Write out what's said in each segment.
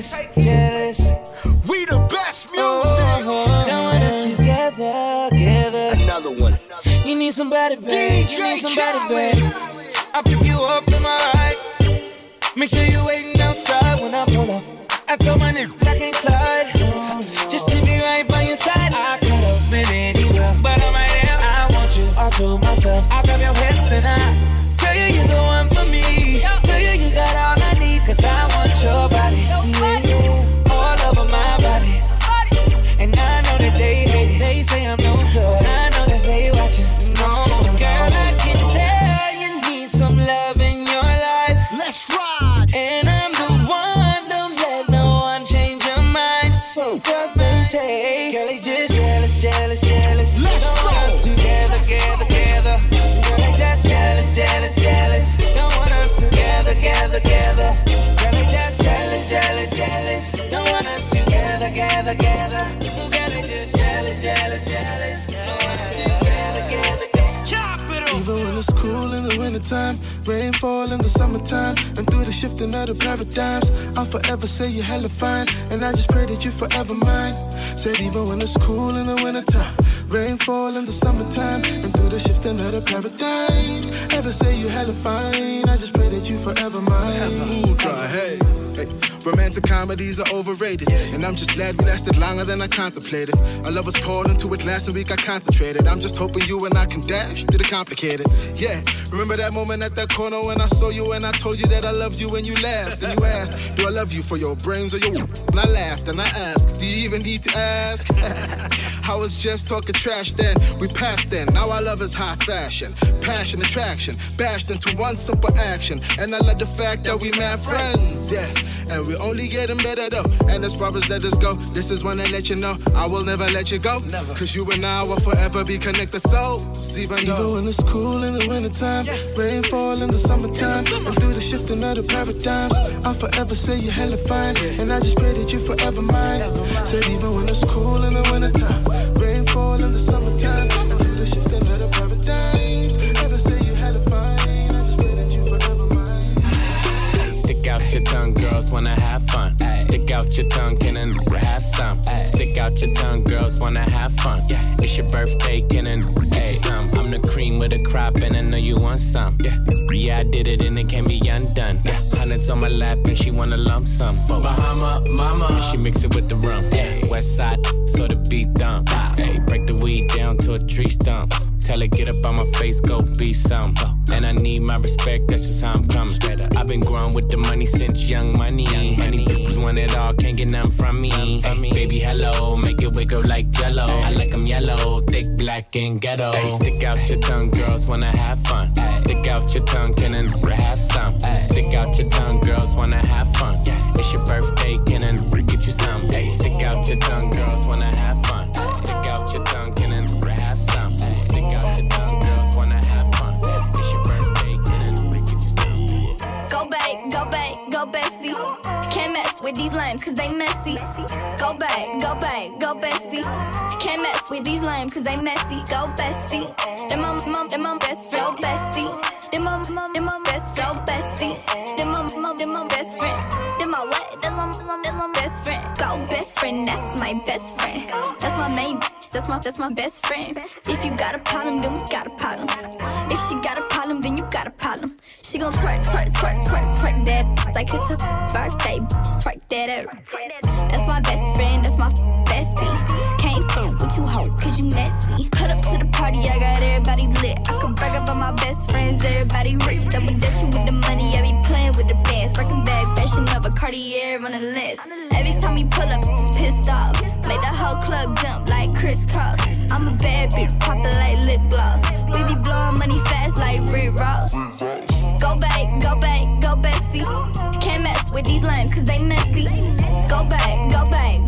jealous, jealous. We the best music. Oh, oh. now want us together, together. Another one. You need somebody, babe. DJ you need somebody, babe. I pick you up in my ride. Make sure you're waiting outside when I pull up. I told my niggas I can't slide. Just to be right by your side. I could have been anywhere, but I'm right here. I want you all to myself. I'll grab your hips and I say. Girl, they just jealous, jealous, jealous. Let's go. Together, together, together. Girl, they just jealous, jealous, jealous. Don't want us together, together, together. Girl, they just jealous, jealous, jealous. Don't want us together, together, together. Girl, they just jealous, jealous, jealous. Don't want us. Even when it's cool in the wintertime, rainfall in the summertime, and through the shifting of the paradigms, I'll forever say you're hella fine, and I just pray that you're forever mine. Said even when it's cool in the wintertime, rainfall in the summertime, and through the shifting of the paradigms, ever say you hella fine, I just pray that you forever mine. Ooh, hey. Hey, romantic comedies are overrated, and I'm just glad we lasted longer than I contemplated. Our love was poured into it last and we got concentrated. I'm just hoping you and I can dash through the complicated. Yeah, remember that moment at that corner when I saw you and I told you that I loved you and you laughed and you asked, Do I love you for your brains or your? And I laughed and I asked, Do you even need to ask? I was just talking trash then, we passed then. Now our love is high fashion, passion, attraction, bashed into one simple action. And I love the fact that we mad friends, yeah. And we only getting better though. And as far as let us go, this is when I let you know I will never let you go. Never. Cause you and I will forever be connected souls. Even Even though when it's cool in the wintertime, rainfall in the summertime, and through the shifting of the paradigms, I'll forever say you're hella fine, and I just pray that you're forever mine. Said even when it's cool in the wintertime, girls wanna have fun. Stick out your tongue, can and have some. Stick out your tongue, girls wanna have fun. It's your birthday, can and hey, some. I'm the cream with the crop, and I know you want some. Yeah, yeah, I did it, and it can't be undone. Yeah, hundreds on my lap, and she wanna lump sum. Bahama, mama, and she mix it with the rum. Yeah, west side, so the beat dump. Break the weed down to a tree stump. Tell her get up on my face, go be some. And I need my respect, that's just how I'm coming. I've been growing with the money since young money. Money bitches want it all, can't get none from me. Ay, baby, hello, make it wiggle like jello. I like 'em yellow, thick, black, and ghetto. Ay, stick out your tongue, girls wanna have fun. Stick out your tongue, can and have some. Stick out your tongue, girls wanna have fun. It's your birthday, can and get you some. Ay, stick out your tongue, girls wanna have fun. Stick out your tongue, with these lames cause they messy. Go back, go back, go bestie. Can't mess with these lames cause they messy. Go bestie. Them my, my, them my best friend, bestie. Them my, my, them my best friend, bestie. Them my, my, them my best friend. Them my what? Them my, my, them my best friend. Friend, that's my best friend. That's my main bitch, that's my, that's my best friend. If you got a problem, then we got a problem. If she got a problem, then you got a problem. She gon' twerk, twerk, twerk, twerk, twerk that like it's her birthday. Bitch, twerk that out. That's my best friend, that's my bestie. Can't fuck with you, hoe, cause you messy. Put up to the party, I got everybody lit. I can brag about my best friends, everybody rich. Double dutching with the money, Cartier on the list. Every time we pull up, just pissed off. Make the whole club jump like crisscross. I'm a bad bitch, poppin' like lip gloss. We be blowing money fast like Rick Ross. Go back, go back, go bestie. Can't mess with these lames cause they messy. Go back, go back,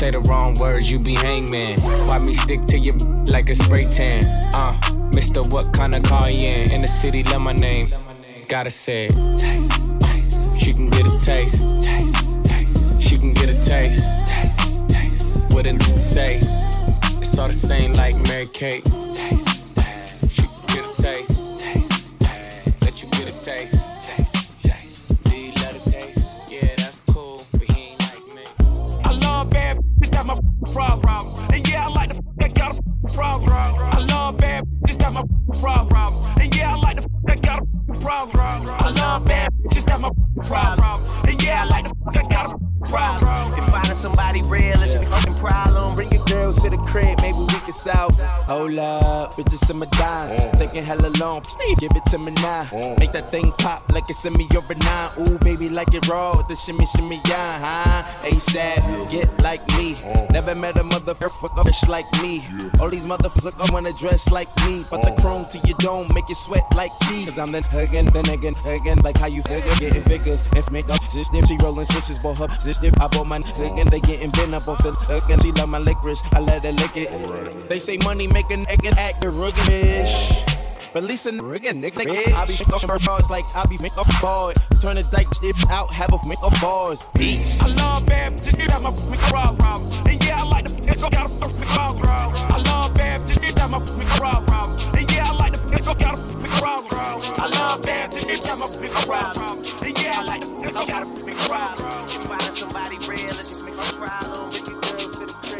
Say the wrong words, you be hangman. Why me stick to you like a spray tan? Uh, Mister, what kind of car you in? In the city, love my name. Gotta say it. She can get a taste. She can get a taste. Taste, taste. What did say? It's all the same like Mary Kate. Taste. Finding somebody maybe we can solve. Hold up, bitches in my dime. Mm. Taking hella long, give it to me now. Mm. Make that thing pop like it's in me over nine. Ooh, baby, like it raw with the shimmy, shimmy, yeah, huh? ASAP, get like me. Mm. Never met a motherfucker like me. All these motherfuckers wanna dress like me, but the chrome to your dome make you sweat like keys. Cause I'm the hugging, the nigga, hugging, like how you figure, getting figures. If make up, dip, she rolling switches, bought her, dip, I bought my nigga, they getting bent up off the hugging. She love my licorice, I let her lick it. They say money make a nigga act a rugged bitch. But Lisa nigga, nigga, nigga, I be make up her bars like I be make up ball. Turn the dyke dip out, have a make up bars. Peace. I love bad bitches, that my f- problem. And yeah, I like the f- that got a f- problem. I love bad bitches, that my f- problem. And yeah, I like the f- that got a f- problem. I love bad bitches, that my f- problem. And yeah, I like the f- that got a f- problem. If finding somebody real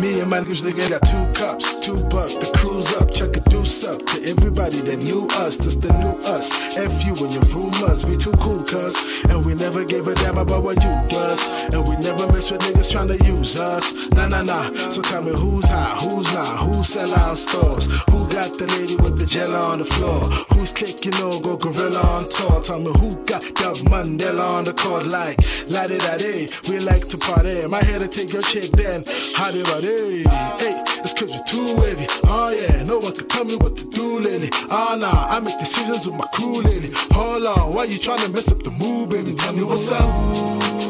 Me and my niggas, nigga, got two cups, two bucks. The cruise up, chuck a deuce up to everybody that knew us. This the new us. F you and your rumors, we too cool, cuz. And we never gave a damn about what you does. And we never mess with niggas trying to use us. Nah, nah, nah. So tell me who's hot, who's not, who sell out stores, who got the lady with the gel on the floor, who's clicking on go gorilla on tour. Tell me who got that Mandela on the court like la da di. We like to party. My here to take your chick then. How do I Hey, hey, it's cause we too wavy. Oh yeah, no one can tell me what to do lately. Ah nah, I make decisions with my crew lately. Hold on, why you tryna mess up the mood, baby? Tell me what's up.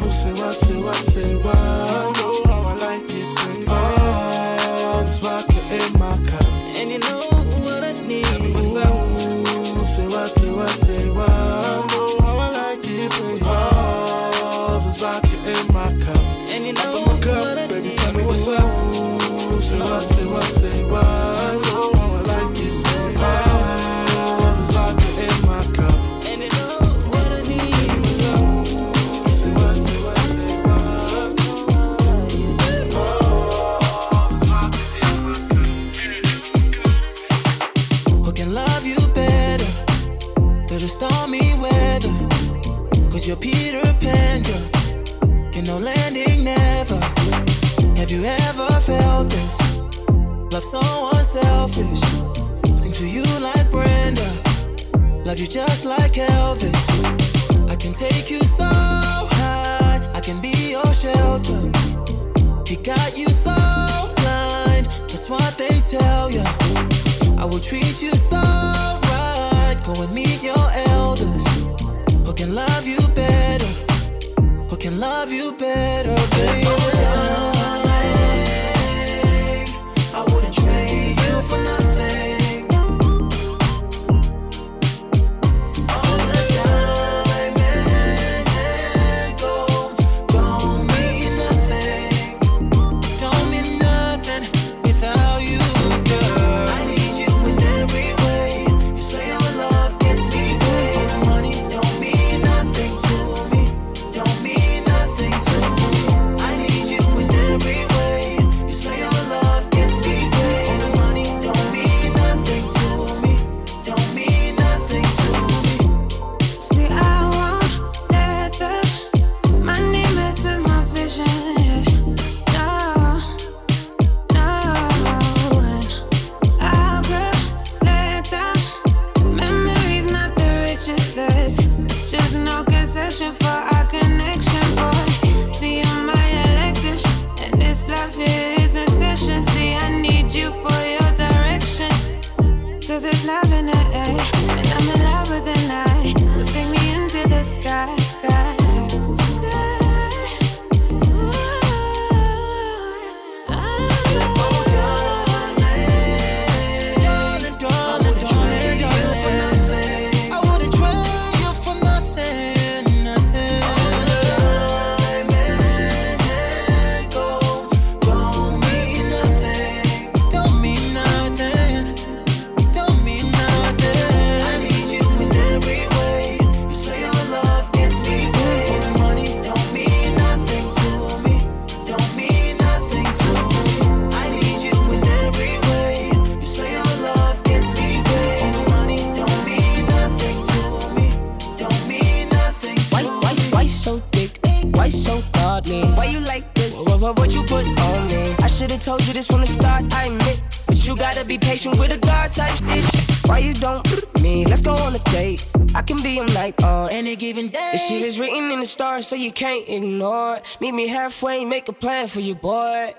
Say what, say what, say what. Felt this? Love so unselfish. Sing to you like Brenda. Love you just like Elvis. I can take you so high. I can be your shelter. He got you so blind. That's what they tell you. I will treat you so right. Go and meet your elders. Who can love you better? Who can love you better, baby? This? What, you put on me? I should've told you this from the start, I admit. But you gotta be patient with a God type shit. Why you don't me? Let's go on a date. I can be a night on any given day. The shit is written in the stars, so you can't ignore it. Meet me halfway, make a plan for you, boy.